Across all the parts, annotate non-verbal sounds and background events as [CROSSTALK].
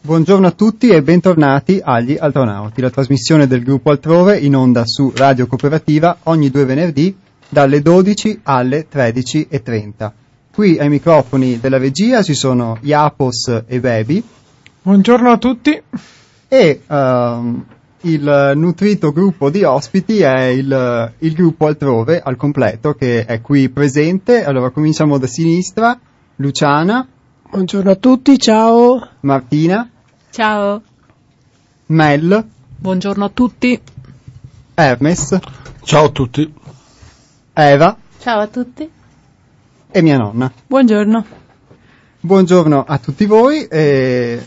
Buongiorno a tutti e bentornati agli Altronauti, la trasmissione del gruppo Altrove in onda su Radio Cooperativa ogni due venerdì dalle 12 alle 13.30. Qui ai microfoni della regia ci sono Iapos e Baby. Buongiorno a tutti. E uh, il nutrito gruppo di ospiti è il, il, gruppo Altrove al completo che è qui presente. Allora cominciamo da sinistra. Luciana. Buongiorno a tutti, ciao. Martina. Ciao. Mel. Buongiorno a tutti. Hermes. Ciao a tutti. Eva. Ciao a tutti. E mia nonna. Buongiorno. Buongiorno a tutti voi. E,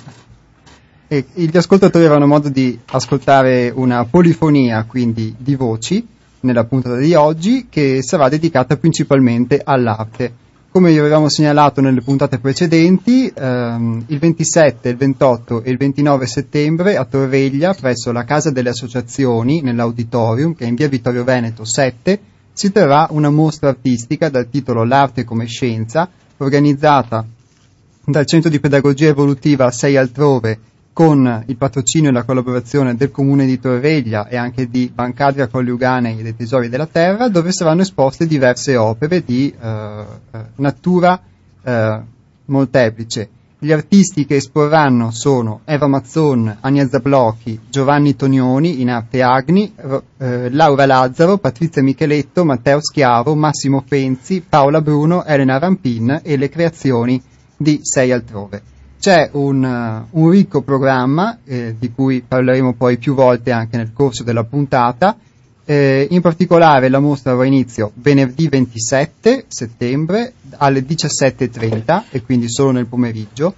e gli ascoltatori avranno modo di ascoltare una polifonia, quindi di voci, nella puntata di oggi, che sarà dedicata principalmente all'arte. Come vi avevamo segnalato nelle puntate precedenti, ehm, il 27, il 28 e il 29 settembre a Torveglia, presso la Casa delle Associazioni, nell'Auditorium, che è in via Vittorio Veneto 7, si terrà una mostra artistica dal titolo L'arte come scienza, organizzata dal Centro di Pedagogia Evolutiva 6 Altrove con il patrocinio e la collaborazione del Comune di Torreglia e anche di Bancadria Colliugane e dei Tesori della Terra, dove saranno esposte diverse opere di eh, eh, natura eh, molteplice. Gli artisti che esporranno sono Eva Mazzon, Ania Zablocchi, Giovanni Tonioni in arte Agni, eh, Laura Lazzaro, Patrizia Micheletto, Matteo Schiavo, Massimo Penzi, Paola Bruno, Elena Rampin e le creazioni di Sei Altrove. C'è un, uh, un ricco programma eh, di cui parleremo poi più volte anche nel corso della puntata. Eh, in particolare la mostra avrà inizio venerdì 27 settembre alle 17.30 e quindi solo nel pomeriggio.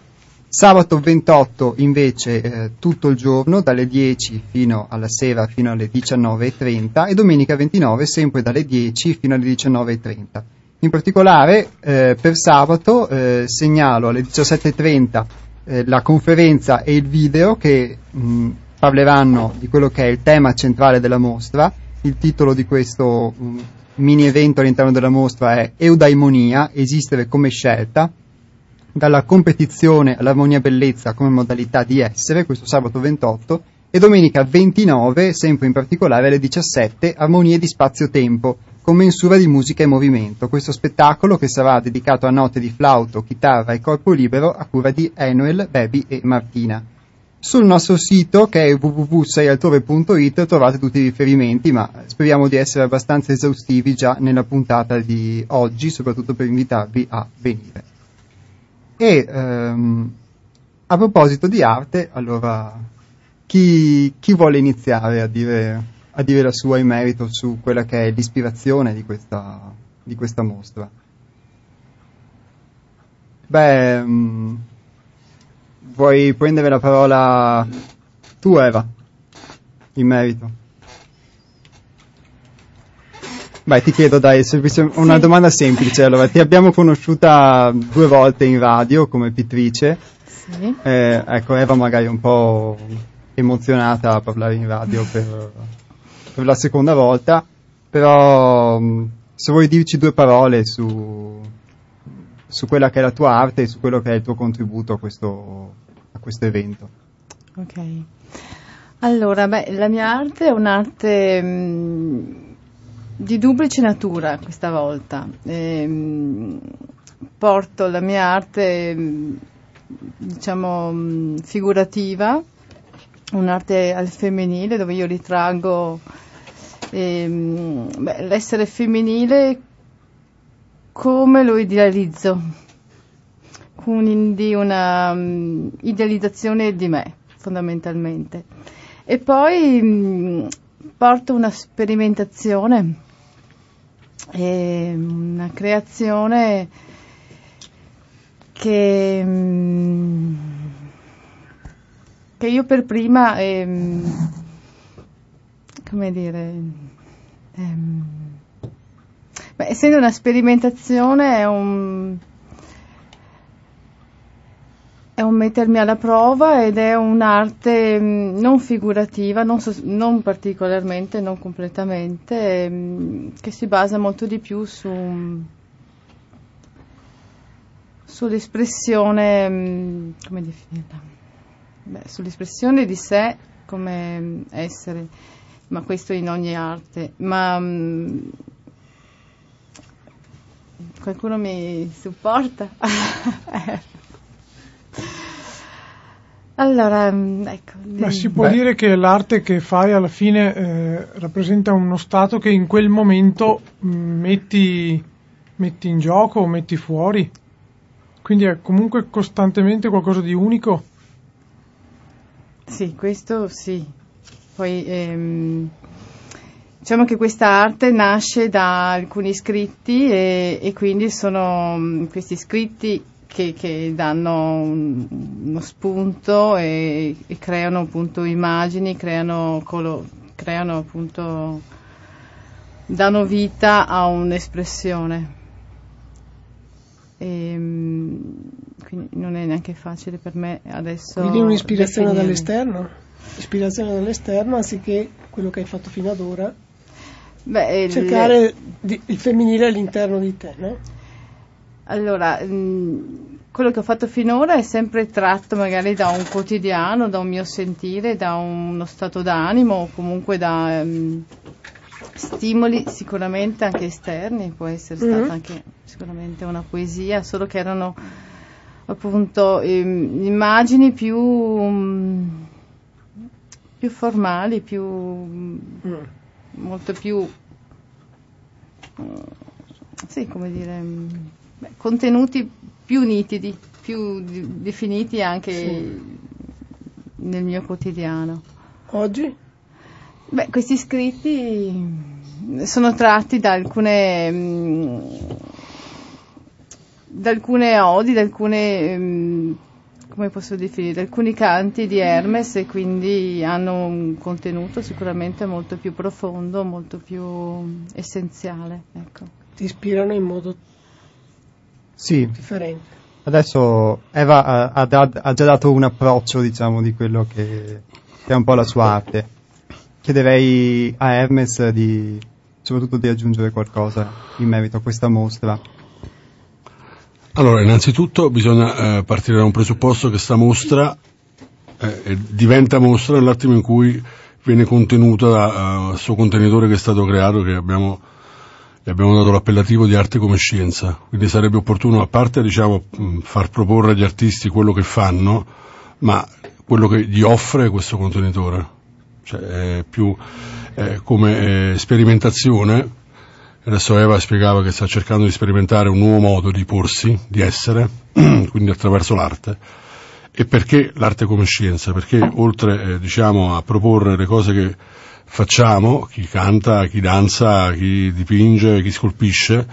Sabato 28 invece eh, tutto il giorno dalle 10 fino alla sera fino alle 19.30 e domenica 29 sempre dalle 10 fino alle 19.30. In particolare eh, per sabato eh, segnalo alle 17.30 eh, la conferenza e il video che mh, parleranno di quello che è il tema centrale della mostra. Il titolo di questo mh, mini evento all'interno della mostra è Eudaimonia, esistere come scelta, dalla competizione all'armonia bellezza come modalità di essere, questo sabato 28, e domenica 29, sempre in particolare alle 17, armonie di spazio-tempo, con mensura di musica e movimento. Questo spettacolo che sarà dedicato a note di flauto, chitarra e corpo libero a cura di Enuel, Baby e Martina. Sul nostro sito che è www.seialtrove.it trovate tutti i riferimenti, ma speriamo di essere abbastanza esaustivi già nella puntata di oggi, soprattutto per invitarvi a venire. E ehm, a proposito di arte, allora chi, chi vuole iniziare a dire a dire la sua in merito su quella che è l'ispirazione di questa, di questa mostra. Beh, mh, mm, vuoi prendere la parola tu Eva, in merito? Beh, ti chiedo dai, una sì. domanda semplice. Allora, ti abbiamo conosciuta due volte in radio come pittrice. Sì. Eh, ecco, Eva magari un po' emozionata a parlare in radio per per la seconda volta, però mm, se vuoi dirci due parole su, su quella che è la tua arte e su quello che è il tuo contributo a questo, a questo evento. Ok. Allora, beh, la mia arte è un'arte mh, mm, di duplice natura questa volta. E, mh, mm, porto la mia arte, mh, diciamo, figurativa, un'arte al femminile dove io ritraggo ehm, beh, l'essere femminile come lo idealizzo, quindi una um, idealizzazione di me fondamentalmente. E poi um, porto una sperimentazione, e una creazione che, um, che io per prima ehm, come dire, ehm, beh, essendo una sperimentazione è un, è un mettermi alla prova ed è un'arte mm, non figurativa, non, so, non particolarmente, non completamente, ehm, che si basa molto di più su, sull'espressione, mm, come definirla? Beh, sull'espressione di sé come mm, essere, ma questo in ogni arte. Ma mm, qualcuno mi supporta? [LAUGHS] allora, mm, ecco. Ma si può Beh. dire che l'arte che fai alla fine eh, rappresenta uno stato che in quel momento mh, metti, metti in gioco o metti fuori. Quindi è comunque costantemente qualcosa di unico. Sì, questo sì. Poi ehm, diciamo che questa arte nasce da alcuni scritti e, e quindi sono mm, questi scritti che, che danno un- uno spunto e, e creano appunto immagini, creano, colo- creano appunto, danno vita a un'espressione. Ehm, quindi non è neanche facile per me adesso. Quindi un'ispirazione definire. dall'esterno, ispirazione dall'esterno anziché quello che hai fatto fino ad ora, Beh, cercare di- il femminile all'interno di te, no? Allora, mh, quello che ho fatto finora è sempre tratto magari da un quotidiano, da un mio sentire, da uno stato d'animo o comunque da ehm, stimoli sicuramente anche esterni, può essere stata Mhm. anche sicuramente una poesia, solo che erano appunto ehm, immagini più, mh, più formali, più Mm. molto più mm, sì, come dire, mm, beh, contenuti più nitidi, più di- definiti anche nel mio quotidiano. Oggi? Beh, questi scritti mm, sono tratti da alcune mm, da alcune odi, da alcune mm, come posso definire, alcuni canti di Hermes e quindi hanno un contenuto sicuramente molto più profondo, molto più essenziale, ecco. Ti ispirano in modo Sì, differente. adesso Eva ha, ha da- ha già dato un approccio, diciamo, di quello che, che è un po' la sua arte. Chiederei a Hermes di, soprattutto di aggiungere qualcosa in merito a questa mostra. Allora, innanzitutto bisogna eh, partire da un presupposto che sta mostra eh, eh, diventa mostra nell'attimo in cui viene contenuta dal suo contenitore che è stato creato, che abbiamo, gli abbiamo dato l'appellativo di arte come scienza. Quindi sarebbe opportuno, a parte diciamo, far proporre agli artisti quello che fanno, ma quello che gli offre questo contenitore. Cioè, è più eh, come eh, sperimentazione Adesso Eva spiegava che sta cercando di sperimentare un nuovo modo di porsi, di essere, [CLEARS THROAT] quindi attraverso l'arte. E perché l'arte come scienza? Perché oltre eh, diciamo, a proporre le cose che facciamo, chi canta, chi danza, chi dipinge, chi scolpisce,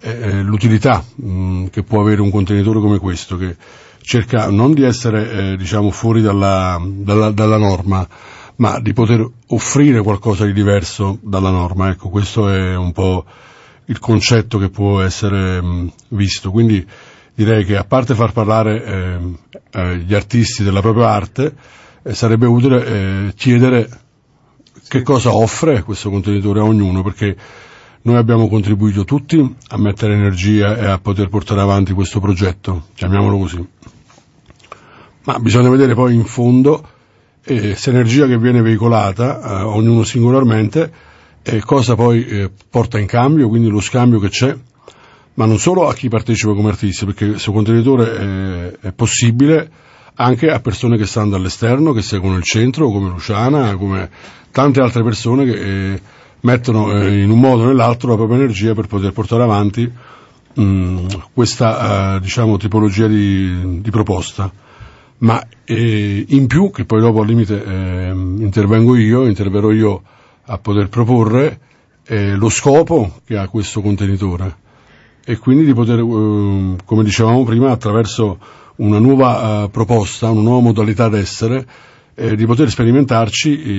eh, l'utilità mh, che può avere un contenitore come questo, che cerca non di essere eh, diciamo, fuori dalla, dalla, dalla norma, ma di poter offrire qualcosa di diverso dalla norma. Ecco, questo è un po' il concetto che può essere mh, visto. Quindi direi che a parte far parlare ehm, eh, gli artisti della propria arte, eh, sarebbe utile eh, chiedere che cosa offre questo contenitore a ognuno, perché noi abbiamo contribuito tutti a mettere energia e a poter portare avanti questo progetto, chiamiamolo così. Ma bisogna vedere poi in fondo eh, energia che viene veicolata, eh, ognuno singolarmente, e cosa poi eh, porta in cambio, quindi lo scambio che c'è, ma non solo a chi partecipa come artisti, perché questo contenitore è, è possibile anche a persone che stanno dall'esterno, che seguono il centro, come Luciana, come tante altre persone che eh, mettono eh, in un modo o nell'altro la propria energia per poter portare avanti mh, questa eh, diciamo, tipologia di, di proposta ma eh, in più, che poi dopo al limite eh, intervengo io, interverrò io a poter proporre eh, lo scopo che ha questo contenitore. E quindi di poter, eh, come dicevamo prima, attraverso una nuova eh, proposta, una nuova modalità d'essere, eh, di poter sperimentarci